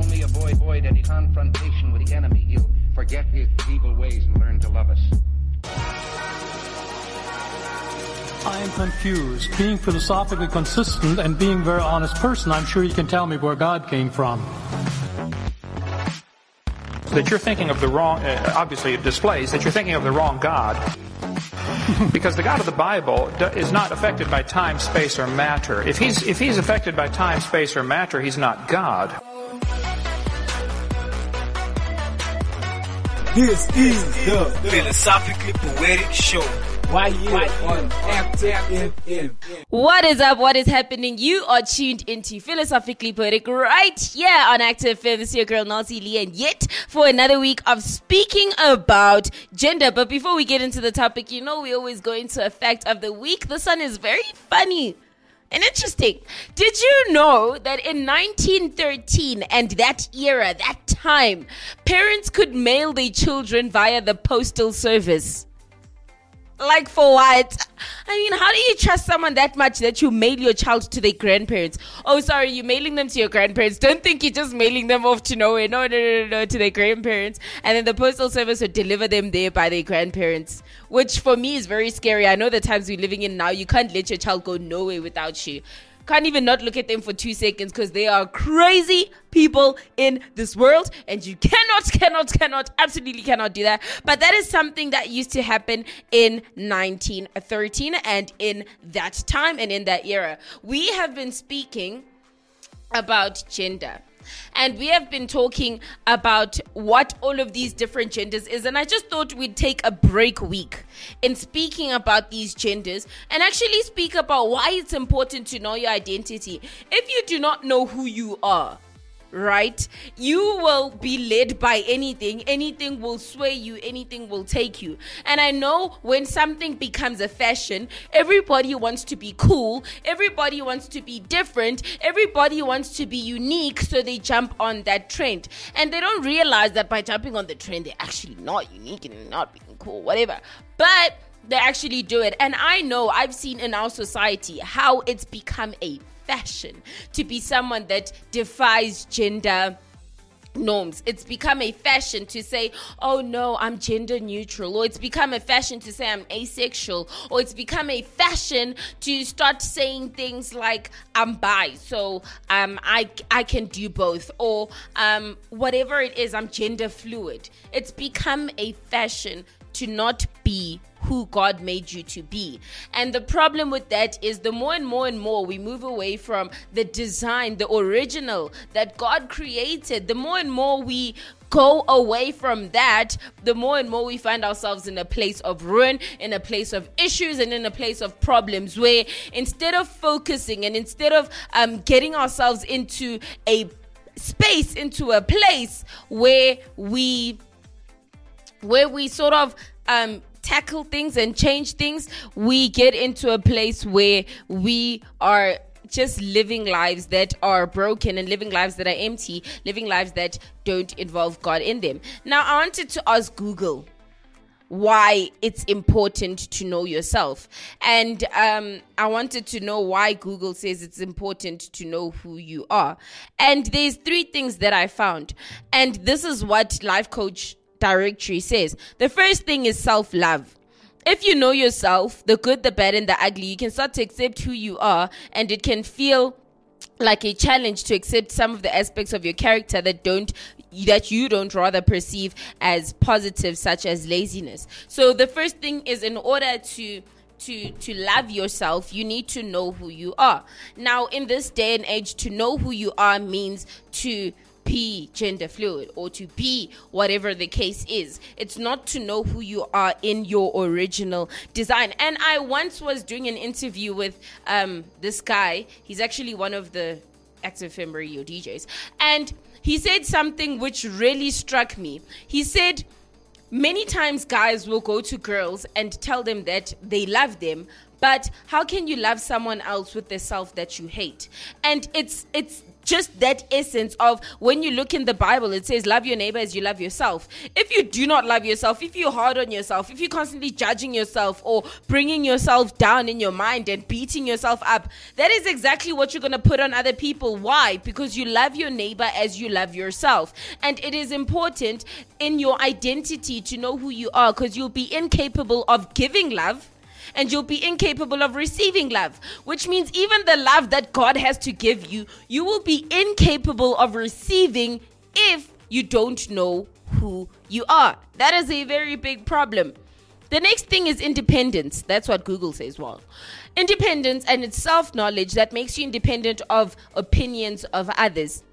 only avoid any confrontation with the enemy, he'll forget his evil ways and learn to love us. I am confused. Being philosophically consistent and being a very honest person, I'm sure you can tell me where God came from. That you're thinking of the wrong, uh, obviously it displays that you're thinking of the wrong God. because the God of the Bible is not affected by time, space, or matter. If he's, if he's affected by time, space, or matter, he's not God. This is the Philosophically Poetic Show. Right here on FM. What is up? What is happening? You are tuned into Philosophically Poetic right here on Active FM. This is your girl Nancy Lee, and yet for another week of speaking about gender. But before we get into the topic, you know we always go into a fact of the week. This one is very funny and interesting. Did you know that in 1913 and that era, that time, parents could mail their children via the postal service? Like for what? I mean, how do you trust someone that much that you mail your child to their grandparents? Oh, sorry, you're mailing them to your grandparents. Don't think you're just mailing them off to nowhere. No, no, no, no, no, to their grandparents. And then the postal service would deliver them there by their grandparents, which for me is very scary. I know the times we're living in now, you can't let your child go nowhere without you can't even not look at them for two seconds because they are crazy people in this world. And you cannot cannot cannot absolutely cannot do that. But that is something that used to happen in 1913 and in that time and in that era. We have been speaking about gender and we have been talking about what all of these different genders is. And i just thought we'd take a break week in speaking about these genders and actually speak about why it's important to know your identity. If you do not know who you are right? You will be led by anything. Anything will sway you, anything will take you. And I know when something becomes a fashion, everybody wants to be cool, everybody wants to be different, everybody wants to be unique, so they jump on that trend. And they don't realize that by jumping on the trend, they're actually not unique and not being cool, whatever. But they actually do it. And I know I've seen in our society how it's become a fashion to be someone that defies gender norms. It's become a fashion to say, oh no, I'm gender neutral, or it's become a fashion to say I'm asexual, or it's become a fashion to start saying things like I'm bi, so um, I, I can do both, or um, whatever it is, I'm gender fluid. It's become a fashion to not be who God made you to be. And the problem with that is the more and more and more we move away from the design, the original that God created, the more and more we go away from that, the more and more we find ourselves in a place of ruin, in a place of issues, and in a place of problems where instead of focusing and instead of um, getting ourselves into a space, into a place where we where we sort of um, tackle things and change things, we get into a place where we are just living lives that are broken and living lives that are empty, living lives that don't involve God in them. Now, I wanted to ask Google why it's important to know yourself. And um, I wanted to know why Google says it's important to know who you are. And there's three things that I found. And this is what Life Coach directory says the first thing is self love. If you know yourself, the good, the bad, and the ugly, you can start to accept who you are, and it can feel like a challenge to accept some of the aspects of your character that don't that you don't rather perceive as positive such as laziness so the first thing is in order to to to love yourself you need to know who you are now in this day and age to know who you are means to be gender fluid or to be whatever the case is. It's not to know who you are in your original design. And I once was doing an interview with um, this guy. He's actually one of the Active FM radio DJs. And he said something which really struck me. He said, Many times guys will go to girls and tell them that they love them, But how can you love someone else with the self that you hate? And it's it's just that essence of when you look in the Bible, it says, Love your neighbor as you love yourself. If you do not love yourself, if you're hard on yourself, if you're constantly judging yourself or bringing yourself down in your mind and beating yourself up, that is exactly what you're going to put on other people. Why? Because you love your neighbor as you love yourself. And it is important in your identity to know who you are because you'll be incapable of giving love and you'll be incapable of receiving love, which means even the love that God has to give you, you will be incapable of receiving if you don't know who you are. That is a very big problem. The next thing is independence. That's what Google says. Well, independence and it's self knowledge that makes you independent of opinions of others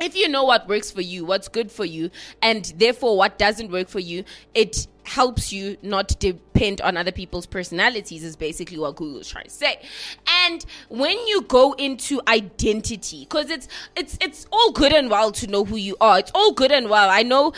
if you know what works for you, what's good for you, and therefore what doesn't work for you, it helps you not depend on other people's personalities is basically what Google's trying to say. And when you go into identity, because it's it's it's all good and well to know who you are. It's all good and well. I know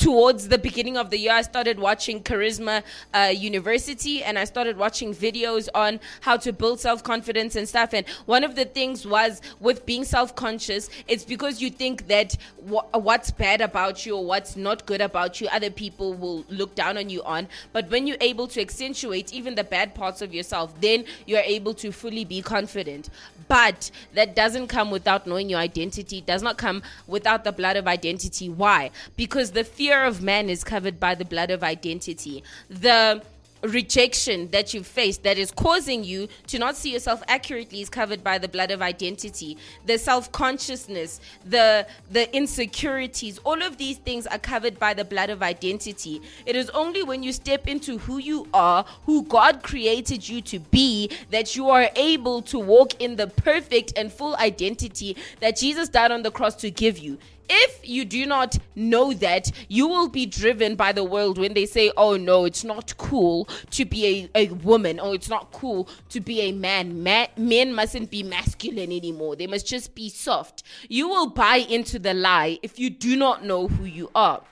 towards the beginning of the year, I started watching Charisma uh, University and I started watching videos on how to build self confidence and stuff. And one of the things was with being self conscious, it's because you think that what's bad about you or what's not good about you, other people will look down on you on. But when you're able to accentuate even the bad parts of yourself, then you're able to fully be confident. But that doesn't come without knowing your identity, It does not come without the blood of identity. Why? Because the fear of man is covered by the blood of identity. The rejection that you face that is causing you to not see yourself accurately is covered by the blood of identity the self-consciousness the the insecurities. All of these things are covered by the blood of identity. It is only when you step into who you are who god created you to be that you are able to walk in the perfect and full identity that jesus died on the cross to give you if you do not know that, you will be driven by the world when they say, oh no, it's not cool to be a, a woman, or it's not cool to be a man. Ma- men mustn't be masculine anymore, they must just be soft. You will buy into the lie if you do not know who you are.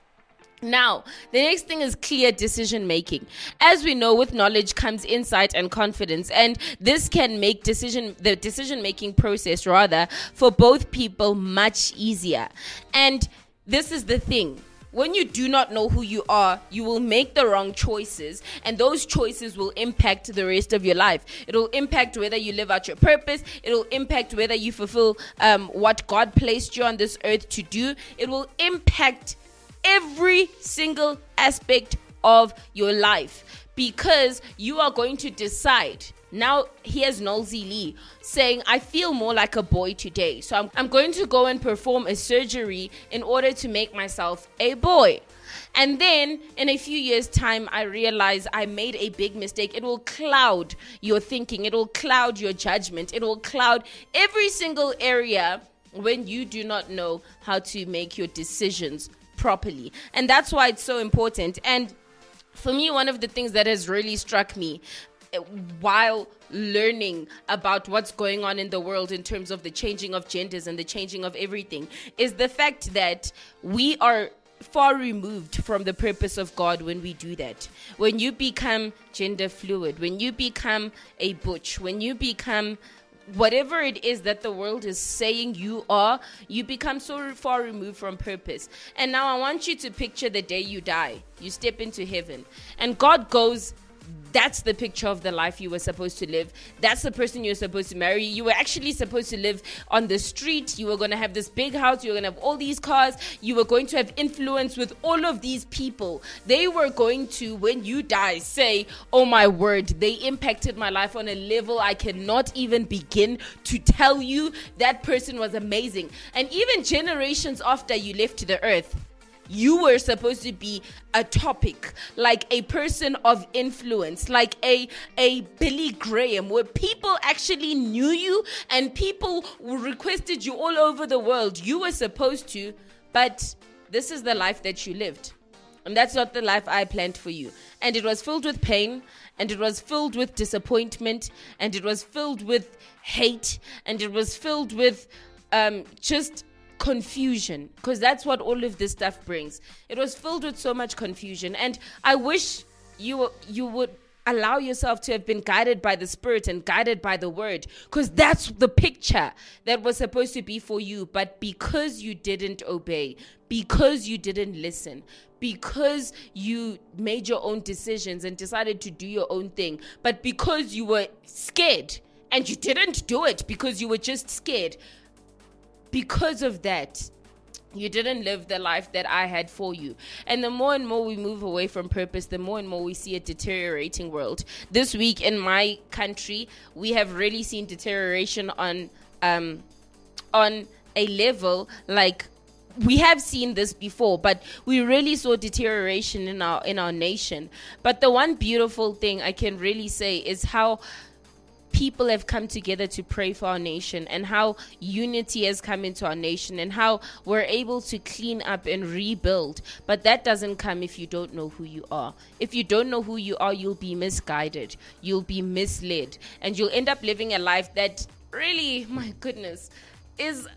Now, the next thing is clear decision making. As we know, with knowledge comes insight and confidence, and this can make decision the decision making process rather for both people much easier. And this is the thing. When you do not know who you are, you will make the wrong choices, and those choices will impact the rest of your life. It'll impact whether you live out your purpose, it'll impact whether you fulfill um, what God placed you on this earth to do, it will impact every single aspect of your life because you are going to decide. Now, here's Nolzi Lee saying, I feel more like a boy today. So I'm, I'm going to go and perform a surgery in order to make myself a boy. And then in a few years' time, I realize I made a big mistake. It will cloud your thinking, it will cloud your judgment, it will cloud every single area when you do not know how to make your decisions properly. And that's why it's so important. And for me, one of the things that has really struck me eh, while learning about what's going on in the world in terms of the changing of genders and the changing of everything is the fact that we are far removed from the purpose of God when we do that. When you become gender fluid, when you become a butch, when you become whatever it is that the world is saying you are, you become so far removed from purpose. And now I want you to picture the day you die. You step into heaven, and God goes that's the picture of the life you were supposed to live. That's the person you're supposed to marry. You were actually supposed to live on the street. You were going to have this big house. You were going to have all these cars. You were going to have influence with all of these people. They were going to, when you die, say, Oh my word, they impacted my life on a level I cannot even begin to tell you. That person was amazing. And even generations after you left the earth, you were supposed to be a topic like a person of influence like a a billy graham where people actually knew you and people requested you all over the world. You were supposed to but this is the life that you lived. And that's not the life i planned for you. And it was filled with pain and it was filled with disappointment and it was filled with hate and it was filled with um, just confusion because that's what all of this stuff brings. It was filled with so much confusion, and I wish you you would allow yourself to have been guided by the Spirit and guided by the Word, because that's the picture that was supposed to be for you. But because you didn't obey, because you didn't listen, because you made your own decisions and decided to do your own thing, but because you were scared and you didn't do it because you were just scared, because of that, you didn't live the life that I had for you. And the more and more we move away from purpose, the more and more we see a deteriorating world. This week in my country, we have really seen deterioration on um on a level like we have seen this before but we really saw deterioration in our in our nation but the one beautiful thing i can really say is how people have come together to pray for our nation and how unity has come into our nation and how we're able to clean up and rebuild. But that doesn't come if you don't know who you are. If you don't know who you are, you'll be misguided, you'll be misled, and you'll end up living a life that really, my goodness, is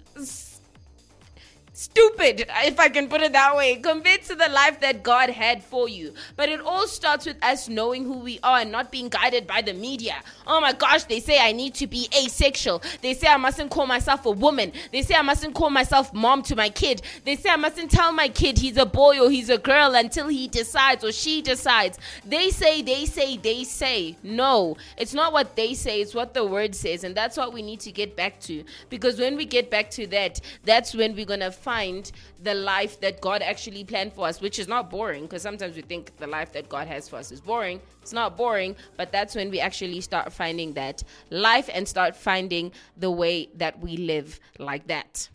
stupid, if I can put it that way, compared to the life that God had for you. But it all starts with us knowing who we are and not being guided by the media. Oh my gosh, they say I need to be asexual. They say I mustn't call myself a woman. They say I mustn't call myself mom to my kid. They say I mustn't tell my kid he's a boy or he's a girl until he decides or she decides. They say, they say, they say. No, it's not what they say, it's what the word says. And that's what we need to get back to. Because when we get back to that, that's when we're going to find find the life that God actually planned for us, which is not boring because sometimes we think the life that God has for us is boring. It's not boring, but that's when we actually start finding that life and start finding the way that we live like that.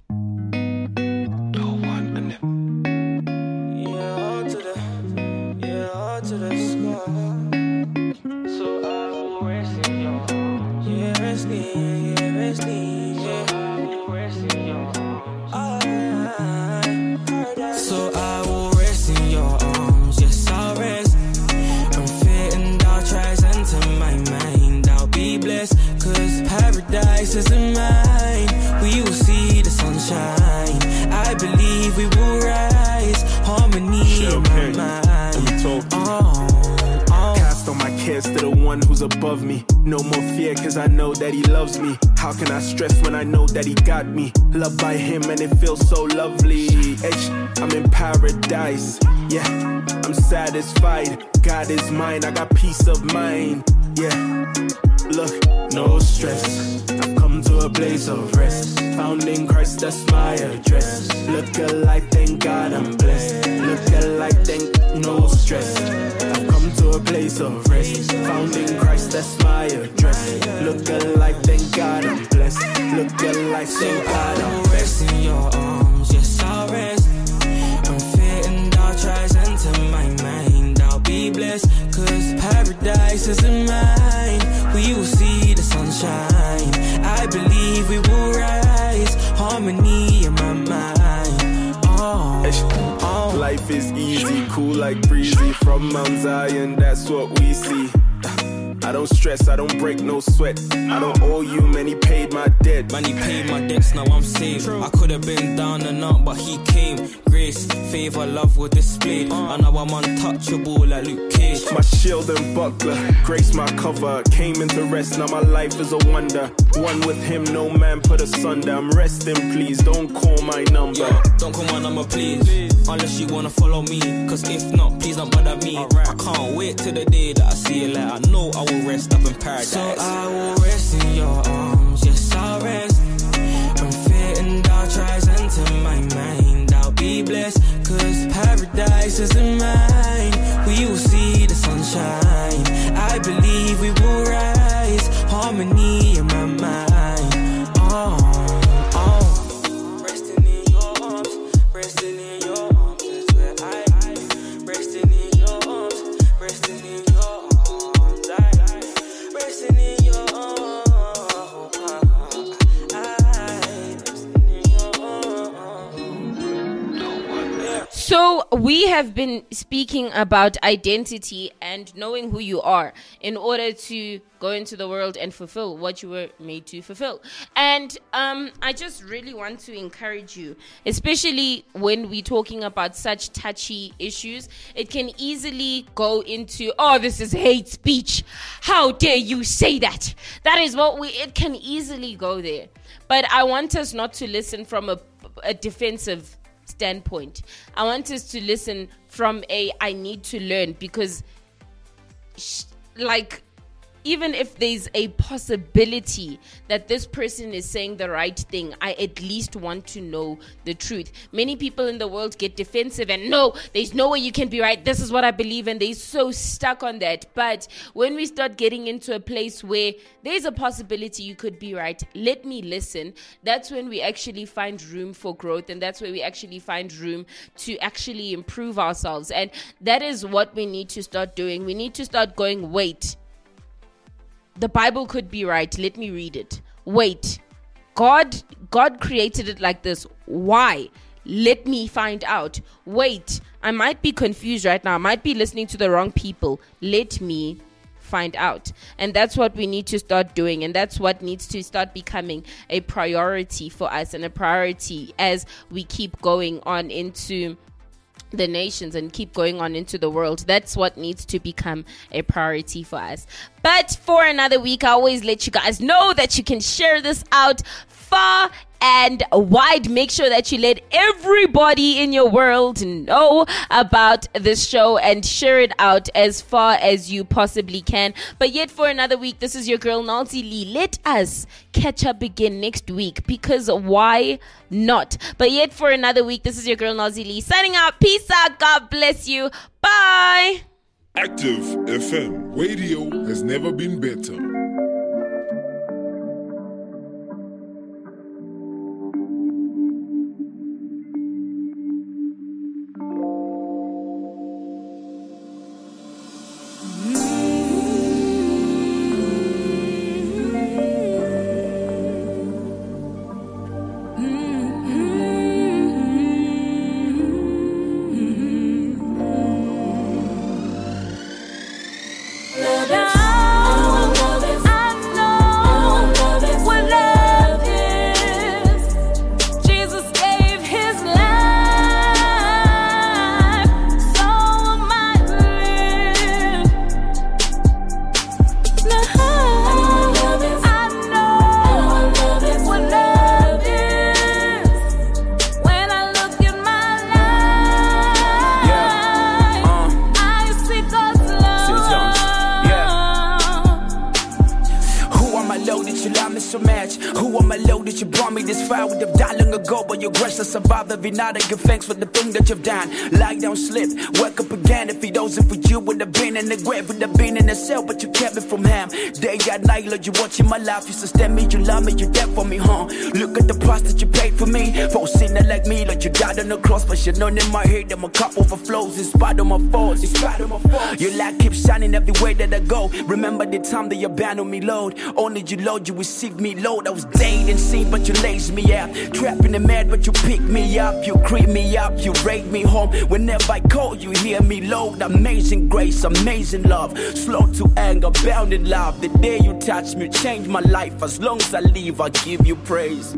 Above me. No more fear, cause I know that he loves me. How can I stress when I know that he got me? Loved by him and it feels so lovely. I'm in paradise. Yeah, I'm satisfied. God is mine, I got peace of mind. Yeah, look, no stress I've come to a place of rest. Found in Christ, that's my address. Look alive, thank God I'm blessed. Look alive, thank no stress. To a place of rest. Found in Christ, that's my address. Look alive, thank God I'm blessed. Look alive, thank God I'm blessed. In your arms, yes I'll rest. I'm fitting dark tries into my mind. I'll be blessed, cause paradise is in mine. Like breezy. From Mount Zion, that's what we see. I don't stress, I don't break no sweat. I don't owe you, man, he paid my debt. Man, he paid my debts, now I'm saved. I could have been down and out, but he came. Grace, favor, love were displayed. And uh. now I'm untouchable like Luke Cage. My shield and buckler, grace my cover. Came into rest, now my life is a wonder. One with him, no man put asunder. I'm resting, please, don't call my number. Don't call my number, please. please. Unless you wanna follow me. Cause if not, please don't bother me. Right. I can't wait till the day that I see you like I know I will rest up in paradise. So I will rest in your arms, yes, I'll rest. From fear and doubt tries into my mind. Be blessed, cause paradise isn't mine. We will see the sunshine. I believe we will rise. Harmony in my mind. We have been speaking about identity and knowing who you are in order to go into the world and fulfill what you were made to fulfill. And um, I just really want to encourage you, especially when we're talking about such touchy issues. It can easily go into, oh, this is hate speech. How dare you say that? That is what we. It can easily go there. But I want us not to listen from a, a defensive standpoint. I want us to listen from a I need to learn because sh- like even if there's a possibility that this person is saying the right thing, I at least want to know the truth. Many people in the world get defensive and no, there's no way you can be right. This is what I believe, and they're so stuck on that. But when we start getting into a place where there's a possibility you could be right, let me listen. That's when we actually find room for growth, and that's where we actually find room to actually improve ourselves. And that is what we need to start doing. We need to start going, wait the Bible could be right. Let me read it. Wait. God God created it like this. Why? Let me find out. Wait. I might be confused right now. I might be listening to the wrong people. Let me find out. And that's what we need to start doing. And that's what needs to start becoming a priority for us and a priority as we keep going on into the nations and keep going on into the world. That's what needs to become a priority for us. But for another week, I always let you guys know that you can share this out far and wide. Make sure that you let everybody in your world know about this show and share it out as far as you possibly can. But yet, for another week, this is your girl Nancy Lee. Let us catch up again next week because why not? But yet, for another week, this is your girl Nancy Lee signing out. Peace out. God bless you. Bye. Active FM radio has never been better. Every night I give thanks for the thing that you've done. Lie down, slip, wake up again. If it wasn't for you, would have been in the grave, would have been in the cell, but you kept me from him. Day and night, Lord, you watching my life. You sustain me, you love me, you dead for me, huh? Look at the price that you paid for me. For a sinner like me, like you died on the cross, but you know in my head that my cup overflows in spite of my faults. In spite of my faults. Your light keeps shining everywhere that I go. Remember the time that you abandoned me, Lord. Only you, Lord, you received me, Lord. I was dead and seen, but you laid me out. Trapped in the mad, but you pick me up. You creep me up, you raid me home. Whenever I call, you hear me loud. Amazing grace, amazing love. Slow to anger, bound in love. The day you touch me, change my life. As long as I live, I give you praise.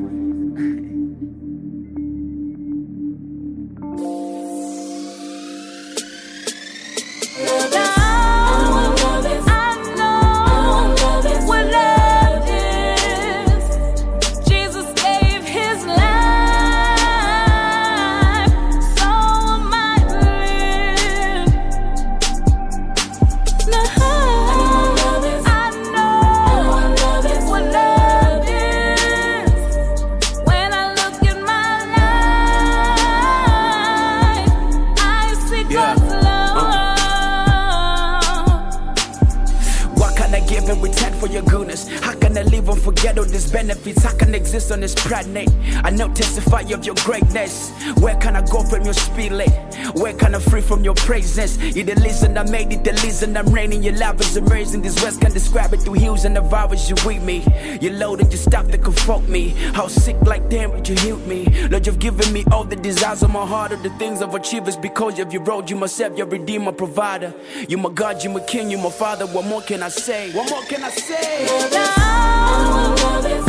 your goodness. How can I live and forget all these benefits? How can I exist on this planet? I now testify of your greatness. Where can I go from your spirit? Where can I free from your presence? You the listen I made it, the listen I'm reigning. Your love is amazing. This words can describe it through hills and the virus you with me. You load and you stop to confront me. How sick like damn, but you healed me. Lord, you've given me all the desires of my heart, all the things I've achieved is because of your road. You myself, your redeemer, provider. You my God, you my king, you my father. What more can I say? What more can I say? Will love